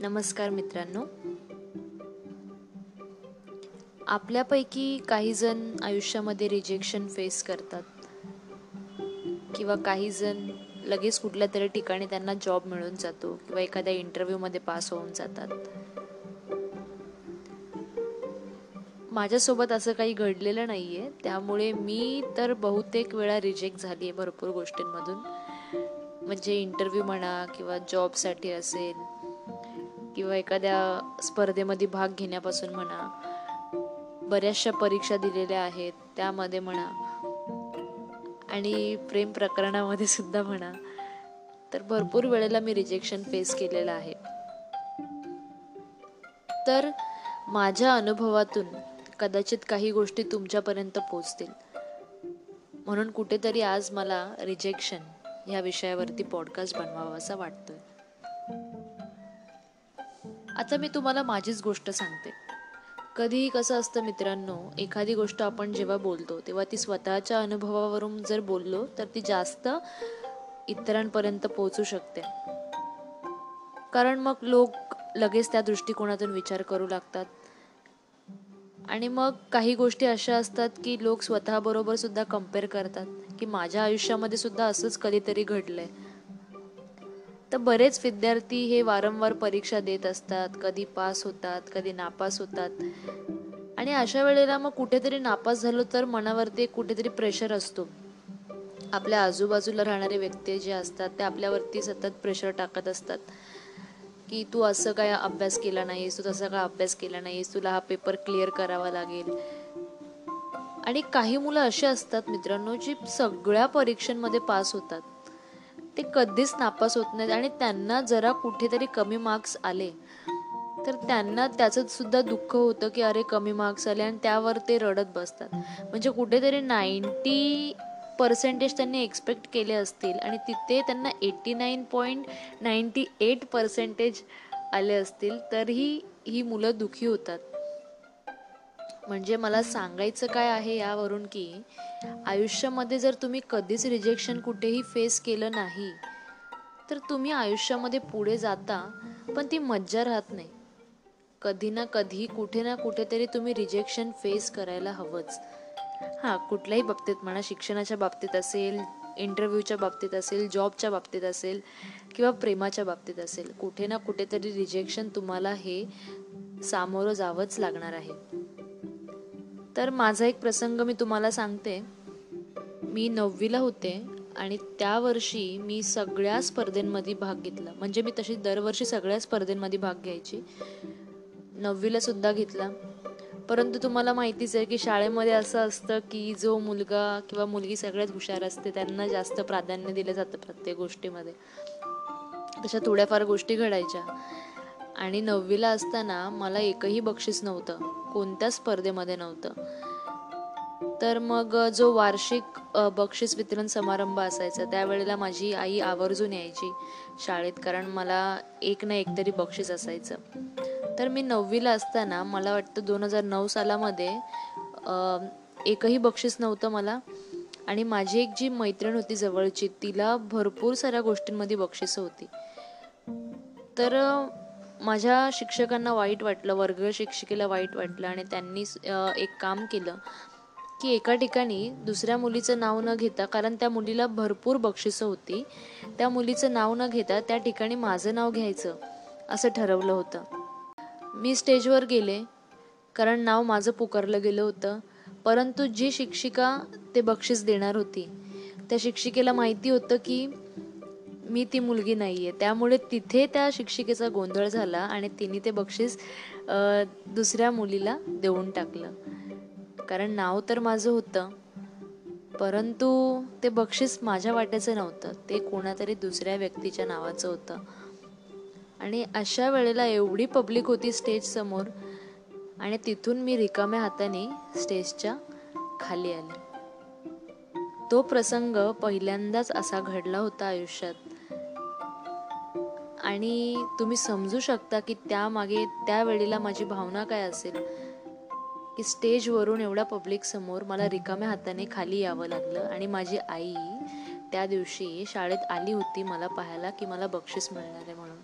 नमस्कार मित्रांनो. आपल्यापैकी काही जण आयुष्यामध्ये रिजेक्शन फेस करतात. किंवा काही जण लगेच कुठल्या तरी ठिकाणी त्यांना जॉब मिळून जातो किंवा एखाद्या इंटरव्ह्यूमध्ये पास होऊन जातात. माझ्यासोबत असं काही घडलेलं नाही आहे त्यामुळे मी तर बहुतेक वेळा रिजेक्ट झाली आहे भरपूर गोष्टींमधून. म्हणजे इंटरव्ह्यू म्हणा किंवा जॉबसाठी असेल किंवा एखाद्या स्पर्धेमध्ये भाग घेण्यापासून म्हणा बऱ्याचशा परीक्षा दिलेल्या आहेत त्यामध्ये म्हणा आणि प्रेम प्रकरणामध्ये सुद्धा म्हणा तर भरपूर वेळेला मी रिजेक्शन फेस केलेलं आहे. तर माझ्या अनुभवातून कदाचित काही गोष्टी तुमच्यापर्यंत पोचतील म्हणून कुठेतरी आज मला रिजेक्शन ह्या विषयावरती पॉडकास्ट बनवावा असा वाटतोय. आता मी तुम्हाला माझीच गोष्ट सांगते. कधीही कसं असतं मित्रांनो एखादी गोष्ट आपण जेव्हा बोलतो तेव्हा ती स्वतःच्या अनुभवावरून जर बोललो तर ती जास्त इतरांपर्यंत पोहोचू शकते. कारण मग लोक लगेच त्या दृष्टिकोनातून विचार करू लागतात. आणि मग काही गोष्टी अशा असतात की लोक स्वतःबरोबर सुद्धा कंपेअर करतात की माझ्या आयुष्यामध्ये सुद्धा असंच कधीतरी घडलंय. तर बरेच विद्यार्थी हे वारंवार परीक्षा देत असतात कधी पास होतात कधी नापास होतात. आणि अशा वेळेला मग कुठेतरी नापास झालो तर मनावरती कुठेतरी प्रेशर असतो. आपल्या आजूबाजूला राहणारे व्यक्ती जे असतात ते आपल्यावरती सतत प्रेशर टाकत असतात. की तू असं काय अभ्यास केला नाहीस तू तसा काय अभ्यास केला नाहीस तुला हा पेपर क्लिअर करावा लागेल. आणि काही मुलं असे असतात मित्रांनो जी सगळ्या परीक्षांमध्ये पास होतात. ते कधीच नापास होत नाहीत आणि त्यांना जरा कुठेतरी कमी मार्क्स आले. तर त्यांना त्याचं सुद्धा दुःख होतं की अरे कमी मार्क्स आले आणि त्यावर ते रडत बसतात. म्हणजे कुठेतरी नाईन्टी पर्सेंटेज त्यांनी एक्सपेक्ट केले असतील आणि तिथे त्यांना eighty nine point ninety eight percentage आले असतील तरीही ही मुलं दुखी होतात. म्हणजे मला सांगायचं काय आहे यावरून की आयुष्यामध्ये जर तुम्ही कधीच रिजेक्शन कुठेही फेस केलं नाही तर तुम्ही आयुष्यामध्ये पुढे जाता पण ती मज्जा राहत नाही. कधी ना कधी कुठे ना कुठेतरी तुम्ही रिजेक्शन फेस करायला हवंच. हां कुठल्याही बाबतीत म्हणा शिक्षणाच्या बाबतीत असेल इंटरव्ह्यूच्या बाबतीत असेल जॉबच्या बाबतीत असेल किंवा प्रेमाच्या बाबतीत असेल कुठे ना कुठेतरी रिजेक्शन तुम्हाला हे सामोरं जावंच लागणार आहे. तर माझा एक प्रसंग मी तुम्हाला सांगते. मी नववीला होते आणि त्या वर्षी मी सगळ्या स्पर्धेंमध्ये भाग घेतला. म्हणजे मी तशी दरवर्षी सगळ्या स्पर्धेंमध्ये भाग घ्यायची. नववीला सुद्धा घेतला. परंतु तुम्हाला माहितीच आहे की शाळेमध्ये असं असतं की जो मुलगा किंवा मुलगी सगळ्यात हुशार असते त्यांना जास्त प्राधान्य दिलं जातं प्रत्येक गोष्टीमध्ये. तशा थोड्याफार गोष्टी घडायच्या. आणि नववीला असताना मला एकही बक्षीस नव्हतं कोणत्या स्पर्धेमध्ये नव्हतं. तर मग जो वार्षिक बक्षीस वितरण समारंभ असायचा त्यावेळेला माझी आई आवर्जून यायची शाळेत कारण मला एक ना एक तरी बक्षीस असायचं. तर मी नववीला असताना मला वाटतं दोन हजार नऊ सालामध्ये एकही बक्षीस नव्हतं मला आणि माझी एक जी मैत्रीण होती जवळची तिला भरपूर साऱ्या गोष्टींमध्ये बक्षिसं होती. तर माझ्या शिक्षकांना वाईट वाटलं वर्ग शिक्षिकेला वाईट वाटलं आणि त्यांनी एक काम केलं की एका ठिकाणी दुसऱ्या मुलीचं नाव न घेता कारण त्या मुलीला भरपूर बक्षिसं होती त्या मुलीचं नाव न घेता त्या ठिकाणी माझं नाव घ्यायचं असं ठरवलं होतं. मी स्टेजवर गेले कारण नाव माझं पुकारलं गेलं होतं परंतु जी शिक्षिका ते बक्षीस देणार होती त्या शिक्षिकेला माहिती होतं की मी ती मुलगी नाही आहे त्यामुळे तिथे त्या शिक्षिकेचा गोंधळ झाला आणि तिने ते बक्षीस दुसऱ्या मुलीला देऊन टाकलं. कारण नाव तर माझं होतं परंतु ते बक्षीस माझ्या वाट्याचं नव्हतं. ते कोणातरी दुसऱ्या व्यक्तीच्या नावाचं होतं. आणि अशा वेळेला एवढी पब्लिक होती स्टेजसमोर आणि तिथून मी रिकाम्या हाताने स्टेजच्या खाली आले. तो प्रसंग पहिल्यांदाच असा घडला होता आयुष्यात. आणि तुम्ही समजू शकता की त्यामागे त्यावेळेला माझी भावना काय असेल? की स्टेजवरून एवढ्या पब्लिक समोर मला रिकाम्या हाताने खाली यावं लागलं आणि माझी आई त्या दिवशी शाळेत आली होती मला पाहायला की मला बक्षीस मिळणार आहे म्हणून.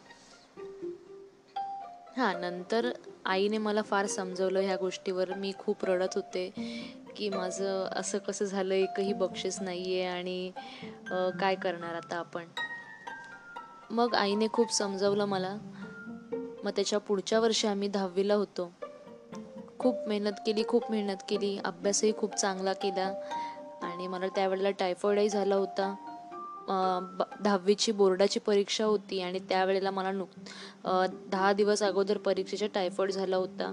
हां नंतर आईने मला फार समजवलं ह्या गोष्टीवर. मी खूप रडत होते की माझं असं कसं झालं? एकही बक्षीस नाही आहे आणि काय करणार आता आपण? मग आईने खूप समजवलं मला. मग त्याच्या पुढच्या वर्षी आम्ही दहावीला होतो. खूप मेहनत केली खूप मेहनत केली. अभ्यासही खूप चांगला केला. आणि मला त्यावेळेला टायफॉईडही झाला होता. दहावीची बोर्डाची परीक्षा होती आणि त्यावेळेला मला नुक दहा दिवस अगोदर परीक्षेचा टायफॉईड झाला होता.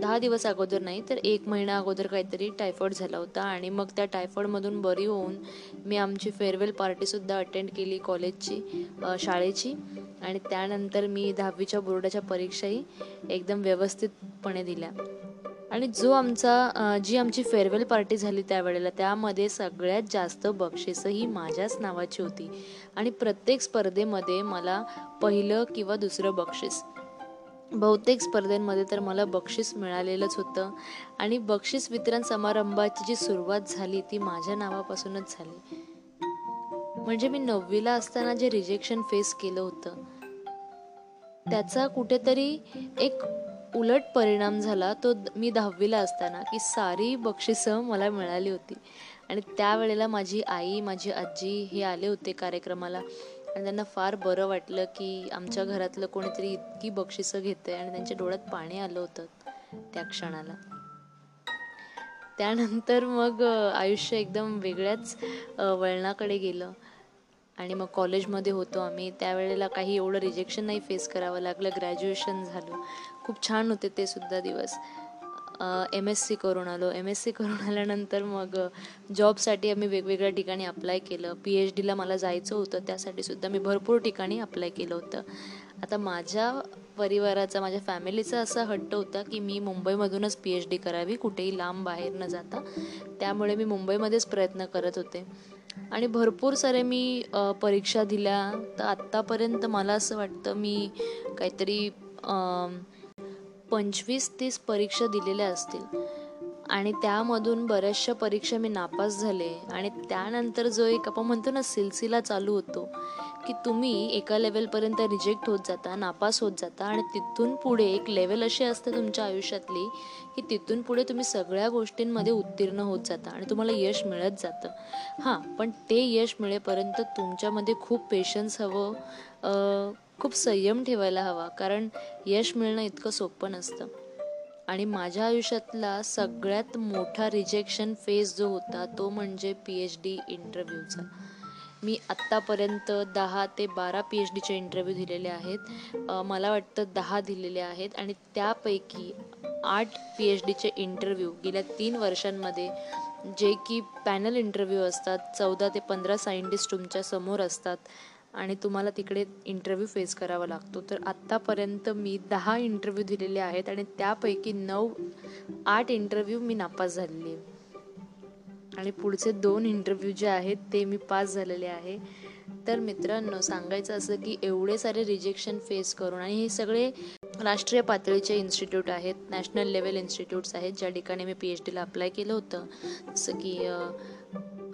दहा दिवस अगोदर नाही तर एक महिना अगोदर काहीतरी टायफॉईड झाला होता आणि मग त्या टायफॉईडमधून बरी होऊन मी आमची फेअरवेल पार्टीसुद्धा अटेंड केली कॉलेजची शाळेची. आणि त्यानंतर मी दहावीच्या बोर्डाच्या परीक्षाही एकदम व्यवस्थितपणे दिल्या. आणि जो आमचा जी आमची फेअरवेल पार्टी झाली त्यावेळेला त्यामध्ये सगळ्यात जास्त बक्षीसही माझ्याच नावाची होती. आणि प्रत्येक स्पर्धेमध्ये मला पहिलं किंवा दुसरं बक्षीस बहुतेक स्पर्धेमध्ये तर मला बक्षीस मिळालेलंच होतं. आणि बक्षीस वितरण समारंभाची जी सुरुवात झाली ती माझ्या नावापासूनच झाली. म्हणजे मी नववीला असताना जे रिजेक्शन फेस केलं होतं त्याचा कुठेतरी एक उलट परिणाम झाला. तो मी दहावीला असताना की सारी बक्षिसं मला मिळाली होती. आणि त्यावेळेला माझी आई माझी आजी हे आले होते कार्यक्रमाला. आणि त्यांना फार बरं वाटलं की आमच्या घरातलं कोणीतरी इतकी बक्षिसं घेतं आणि त्यांच्या डोळ्यात पाणी आलं होतं त्या क्षणाला. त्यानंतर मग आयुष्य एकदम वेगळ्याच वळणाकडे गेलं. आणि मग कॉलेजमध्ये होतो आम्ही. त्यावेळेला काही एवढं रिजेक्शन नाही फेस करावं लागलं. ग्रॅज्युएशन झालं. खूप छान होते ते सुद्धा दिवस. एम एस सी करून आलो. एम एस सी करून आल्यानंतर मग जॉबसाठी आम्ही वेगवेगळ्या ठिकाणी अप्लाय केलं. पी एच डीला मला जायचं होतं. त्यासाठी सुद्धा मी भरपूर ठिकाणी अप्लाय केलं होतं. आता माझ्या परिवाराचा माझ्या फॅमिलीचा असा हट्ट होता की मी मुंबईमधूनच पी एच डी करावी. कुठेही लांब बाहेर न जाता. त्यामुळे मी मुंबईमध्येच प्रयत्न करत होते. आणि भरपूर सारे मी परीक्षा दिल्या. तर आत्तापर्यंत मला असं वाटतं मी काहीतरी पंचवीस तीस परीक्षा दिलेल्या असतील. आणि त्यामधून बऱ्याचशा परीक्षा मी नापास झाले. आणि त्यानंतर जो एक आपण म्हणतो ना सिलसिला चालू होतो की तुम्ही एका लेवलपर्यंत रिजेक्ट होत जाता नापास होत जाता. आणि तिथून पुढे एक लेवल अशी असते तुमच्या आयुष्यातली की तिथून पुढे तुम्ही सगळ्या गोष्टींमध्ये उत्तीर्ण होत जाता आणि तुम्हाला यश मिळत जातं. हां पण ते यश मिळेपर्यंत तुमच्यामध्ये खूप पेशन्स हवं. खूप संयम ठेवायला हवा कारण यश मिळणं इतकं सोपं नसतं. आणि माझ्या आयुष्यातला सगळ्यात मोठा रिजेक्शन फेज जो होता तो म्हणजे पी एच डी इंटरव्ह्यूचा मी आत्तापर्यंत दहा ते बारा पी एच डीचे इंटरव्ह्यू दिलेले आहेत. मला वाटतं दहा दिलेले आहेत आणि त्यापैकी आठ पी एच डीचे इंटरव्ह्यू गेल्या तीन वर्षांमध्ये जे की पॅनल इंटरव्ह्यू असतात चौदा ते पंधरा सायंटिस्ट तुमच्यासमोर असतात आणि तुम्हाला तिकडे इंटरव्ह्यू फेस करावा लागतो. तर आत्तापर्यंत मी दहा इंटरव्ह्यू दिलेले आहेत आणि त्यापैकी नऊ आठ इंटरव्ह्यू मी नापास झालेली आहे. आणि पुढचे दोन इंटरव्ह्यू जे आहेत ते मी पास झालेले आहे. तर मित्रांनो सांगायचं असं की एवढे सारे रिजेक्शन फेस करून आणि हे सगळे राष्ट्रीय पातळीचे इन्स्टिट्यूट आहेत नॅशनल लेवल इन्स्टिट्यूट्स आहेत ज्या ठिकाणी मी पी एच डीला अप्लाय केलं होतं. जसं की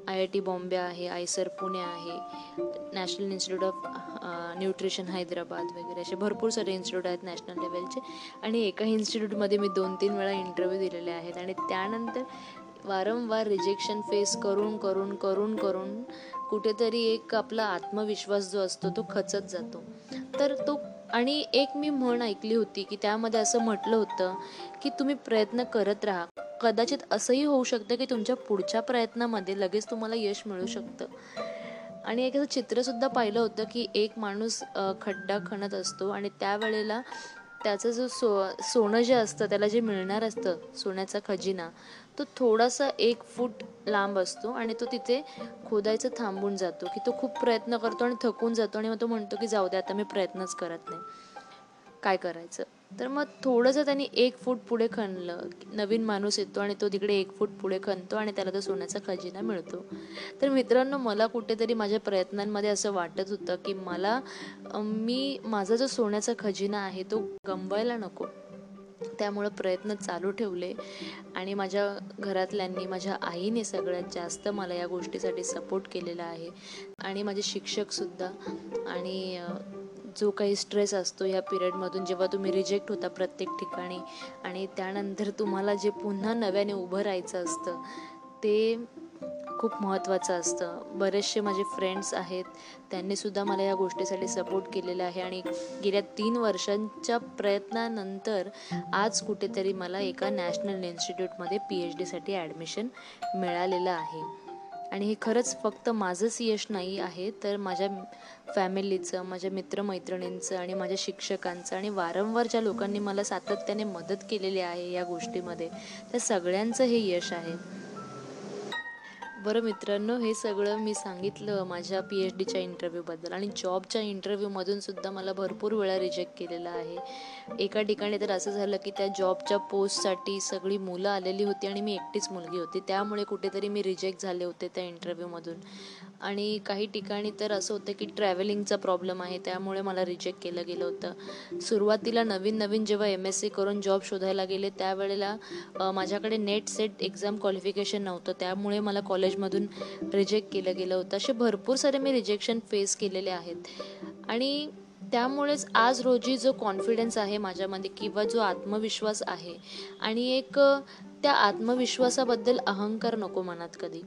आय आय टी बॉम्बे आहे आयसर पुणे आहे national institute of nutrition Hyderabad वगैरे असे भरपूर सारे इन्स्टिट्यूट आहेत नॅशनल लेवलचे आणि एका इन्स्टिट्यूटमध्ये मी दोन तीन वेळा इंटरव्ह्यू दिलेले आहेत. आणि त्यानंतर वारंवार रिजेक्शन फेस करून करून करून करून कुठेतरी एक आपला आत्मविश्वास जो असतो तो खचत जातो. तर तो आणि एक मी म्हण ऐकली होती की त्यामध्ये असं म्हटलं होतं की तुम्ही प्रयत्न करत राहा. कदाचित असंही होऊ शकतं की तुमच्या पुढच्या प्रयत्नामध्ये लगेच तुम्हाला यश मिळू शकतं. आणि एक असं चित्रसुद्धा पाहिलं होतं की एक माणूस खड्डा खणत असतो आणि त्यावेळेला त्याचं जो सो सोनं जे असतं त्याला जे मिळणार असतं सोन्याचा खजिना तो थोडासा एक फूट लांब असतो आणि तो तिथे खोदायचं थांबून जातो की तो खूप प्रयत्न करतो आणि थकून जातो आणि मग तो म्हणतो की जाऊ दे आता मी प्रयत्नच करत नाही. काय करायचं? तर मग थोडंसं त्यांनी एक फूट पुढे खणलं. नवीन माणूस येतो आणि तो तिकडे एक फूट पुढे खणतो आणि त्याला तो सोन्याचा खजिना मिळतो. तर मित्रांनो मला कुठेतरी माझ्या प्रयत्नांमध्ये असं वाटत होतं की मला मी माझा जो सोन्याचा खजिना आहे तो गमवायला नको. त्यामुळं प्रयत्न चालू ठेवले आणि माझ्या घरातल्यांनी माझ्या आईने सगळ्यात जास्त मला या गोष्टीसाठी सपोर्ट केलेला आहे. आणि माझे शिक्षकसुद्धा आणि जो काही स्ट्रेस असतो या पिरियडमधून जेव्हा तुम्ही रिजेक्ट होता प्रत्येक ठिकाणी आणि त्यानंतर तुम्हाला जे पुन्हा नव्याने उभं राहायचं असतं ते खूप महत्त्वाचं असतं. बरेचसे माझे फ्रेंड्स आहेत त्यांनीसुद्धा मला या गोष्टीसाठी सपोर्ट केलेला आहे आणि गेल्या तीन वर्षांच्या प्रयत्नानंतर आज कुठेतरी मला एका नॅशनल इन्स्टिट्यूटमध्ये पी एच डीसाठी ॲडमिशन मिळालेलं आहे. आणि हे खरंच फक्त माझंच यश नाही आहे तर माझ्या फॅमिलीचं माझ्या मित्रमैत्रिणींचं आणि माझ्या शिक्षकांचं आणि वारंवार ज्या लोकांनी मला सातत्याने मदत केलेली आहे या गोष्टीमध्ये. त्या सगळ्यांचं हे यश आहे. बरं मित्रांनो हे सगळं मी सांगितलं माझ्या पी एच डीच्या इंटरव्ह्यूबद्दल आणि जॉबच्या इंटरव्ह्यूमधून सुद्धा मला भरपूर वेळा रिजेक्ट केलेलं आहे. एका ठिकाणी तर असं झालं की त्या जॉबच्या पोस्टसाठी सगळी मुलं आलेली होती आणि मी एकटीच मुलगी होती. त्यामुळे कुठेतरी मी रिजेक्ट झाले होते त्या इंटरव्ह्यूमधून आणि काही ठिकाणी तर असं होतं की ट्रॅव्हलिंगचा प्रॉब्लेम आहे त्यामुळे मला रिजेक्ट केलं गेलं होतं. सुरुवातीला नवीन नवीन जेव्हा एम एस सी करून जॉब शोधायला गेले त्यावेळेला माझ्याकडे नेट सेट एक्झाम क्वालिफिकेशन नव्हतं. त्यामुळे मला कॉलेज कॉलेजमधून रिजेक्ट केलं गेलं होतं. असे भरपूर सारे मी रिजेक्शन फेस केलेले आहेत. आणि त्यामुळेच आज रोजी जो कॉन्फिडन्स आहे माझ्यामध्ये किंवा जो आत्मविश्वास आहे आणि एक त्या आत्मविश्वासाबद्दल अहंकार नको मनात कधी.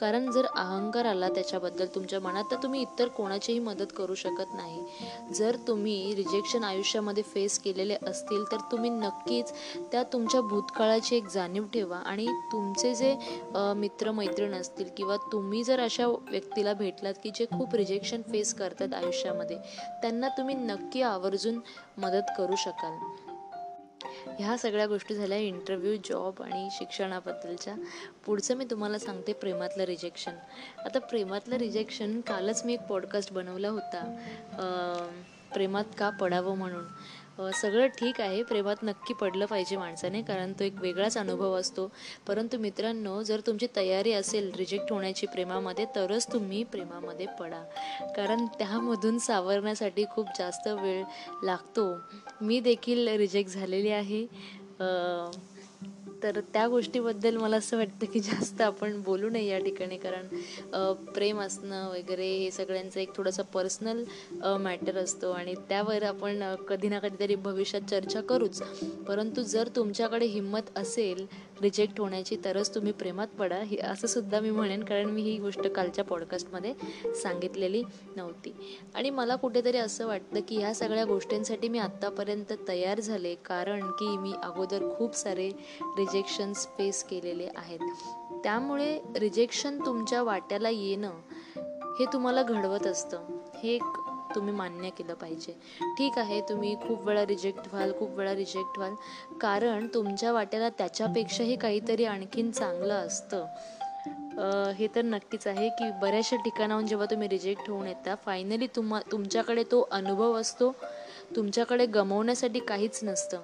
कारण जर अहंकार आला त्याच्याबद्दल तुमच्या मनात तर तुम्ही इतर कोणाचीही मदत करू शकत नाही. जर तुम्ही रिजेक्शन आयुष्यामध्ये फेस केलेले असतील तर तुम्ही नक्कीच त्या तुमच्या भूतकाळाची एक जाणीव ठेवा. आणि तुमचे जे मित्रमैत्रीण असतील किंवा तुम्ही जर अशा व्यक्तीला भेटलात की जे खूप रिजेक्शन फेस करतात आयुष्यामध्ये त्यांना तुम्ही नक्की आवर्जून मदत करू शकाल. ह्या सगळ्या गोष्टी झाल्या इंटरव्ह्यू जॉब आणि शिक्षणाबद्दलच्या. पुढचं मी तुम्हाला सांगते प्रेमातलं रिजेक्शन आता प्रेमातलं रिजेक्शन कालच मी एक पॉडकास्ट बनवला होता. प्रेमात का पडावं म्हणून. सगळं ठीक आहे. प्रेमात नक्की पडलं पाहिजे माणसाने कारण तो एक वेगळाच अनुभव असतो. परंतु मित्रांनो जर तुमची तयारी असेल रिजेक्ट होण्याची प्रेमामध्ये तरच तुम्ही प्रेमामध्ये पडा. कारण त्यामधून सावरण्यासाठी खूप जास्त वेळ लागतो. मी देखील रिजेक्ट झालेली आहे. तर त्या गोष्टीबद्दल मला असं वाटतं की जास्त आपण बोलू नये या ठिकाणी कारण प्रेम असणं वगैरे हे सगळ्यांचं एक थोडंसं पर्सनल मॅटर असतो आणि त्यावर आपण कधी ना कधीतरी भविष्यात चर्चा करूच. परंतु जर तुमच्याकडे हिंमत असेल रिजेक्ट होण्याची तरच तुम्ही प्रेमात पडा. हे असं सुद्धा मी म्हणेन कारण मी ही गोष्ट कालच्या पॉडकास्टमध्ये सांगितलेली नव्हती. आणि मला कुठेतरी असं वाटतं की ह्या सगळ्या गोष्टींसाठी मी आत्तापर्यंत तयार झाले कारण की मी अगोदर खूप सारे रिजेक्शन्स फेस केलेले आहेत. त्यामुळे रिजेक्शन तुमच्या वाट्याला येणं हे तुम्हाला घडवत असतं. हे एक तुम्ही मान्य केलं पाहिजे. ठीक आहे तुम्ही खूप वेळा रिजेक्ट व्हाल खूप वेळा रिजेक्ट व्हाल. कारण तुमच्या वाट्याला त्याच्यापेक्षाही काहीतरी आणखीन चांगलं असतं. हे तर नक्कीच आहे की बऱ्याचशा ठिकाणाहून जेव्हा तुम्ही रिजेक्ट होऊन येता फायनली तुम्हा तुमच्याकडे तो अनुभव असतो. तुमच्याकडे गमवण्यासाठी काहीच नसतं.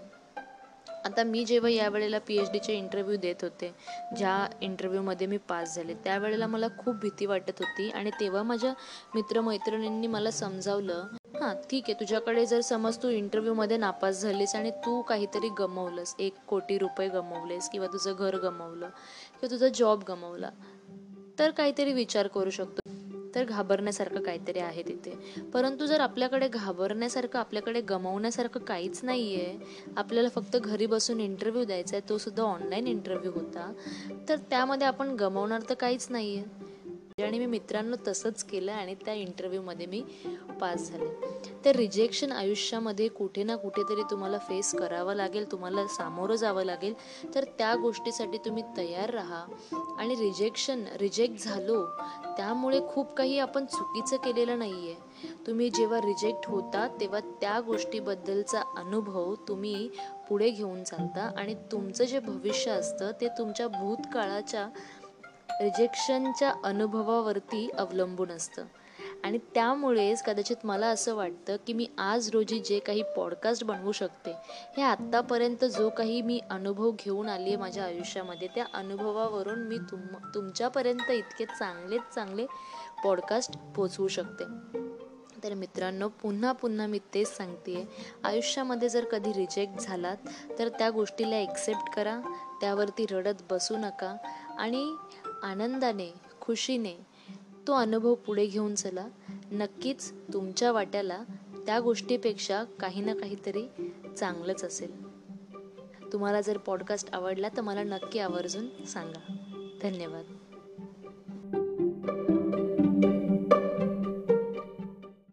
आता मी जेव्हा यावेळेला पी एच डीचे इंटरव्ह्यू देत होते ज्या इंटरव्ह्यूमध्ये मी पास झाले त्यावेळेला मला खूप भीती वाटत होती आणि तेव्हा माझ्या मित्रमैत्रिणींनी मला समजावलं हां ठीक आहे तुझ्याकडे जर समज तू इंटरव्ह्यूमध्ये नापास झालीस आणि तू काहीतरी गमवलंस एक कोटी रुपये गमवलेस किंवा तुझं घर गमवलं किंवा तुझा जॉब गमवला तर काहीतरी विचार करू शकतो. तर घाबरण्यासारखं काहीतरी आहे तिथे. परंतु जर आपल्याकडे घाबरण्यासारखं आपल्याकडे गमवण्यासारखं काहीच नाही आहे आपल्याला फक्त घरी बसून इंटरव्ह्यू द्यायचा आहे तो सुद्धा ऑनलाईन इंटरव्ह्यू होता. तर त्यामध्ये आपण गमवणार तर काहीच नाही आहे आणि मी मित्रांनो तसंच केलं आणि त्या इंटरव्ह्यूमध्ये मी पास झाले. तर रिजेक्शन आयुष्यामध्ये कुठे ना कुठेतरी तुम्हाला फेस करावं लागेल तुम्हाला सामोरं जावं लागेल. तर त्या गोष्टीसाठी तुम्ही तयार राहा आणि रिजेक्शन रिजेक्ट झालो त्यामुळे खूप काही आपण चुकीचं केलेलं नाही आहे तुम्ही जेव्हा रिजेक्ट होता तेव्हा त्या गोष्टीबद्दलचा अनुभव तुम्ही पुढे घेऊन चालता आणि तुमचं जे भविष्य असतं ते तुमच्या भूतकाळाच्या रिजेक्शनच्या अनुभवावरती अवलंबून असतं. आणि त्यामुळेच कदाचित मला असं वाटतं की मी आज रोजी जे काही पॉडकास्ट बनवू शकते हे आत्तापर्यंत जो काही मी अनुभव घेऊन आली आहे माझ्या आयुष्यामध्ये त्या अनुभवावरून मी तुम तुमच्यापर्यंत इतके चांगलेच चांगले पॉडकास्ट पोचवू शकते. तर मित्रांनो पुन्हा पुन्हा मी तेच सांगते आयुष्यामध्ये जर कधी रिजेक्ट झालात तर त्या गोष्टीला एक्सेप्ट करा. त्यावरती रडत बसू नका. आणि आनंदाने खुशीने तो अनुभव पुढे घेऊन चला. नक्कीच तुमच्या वाट्याला त्या गोष्टीपेक्षा काही ना काहीतरी चांगलंच असेल. तुम्हाला जर पॉडकास्ट आवडला तर मला नक्की आवर्जून सांगा. धन्यवाद.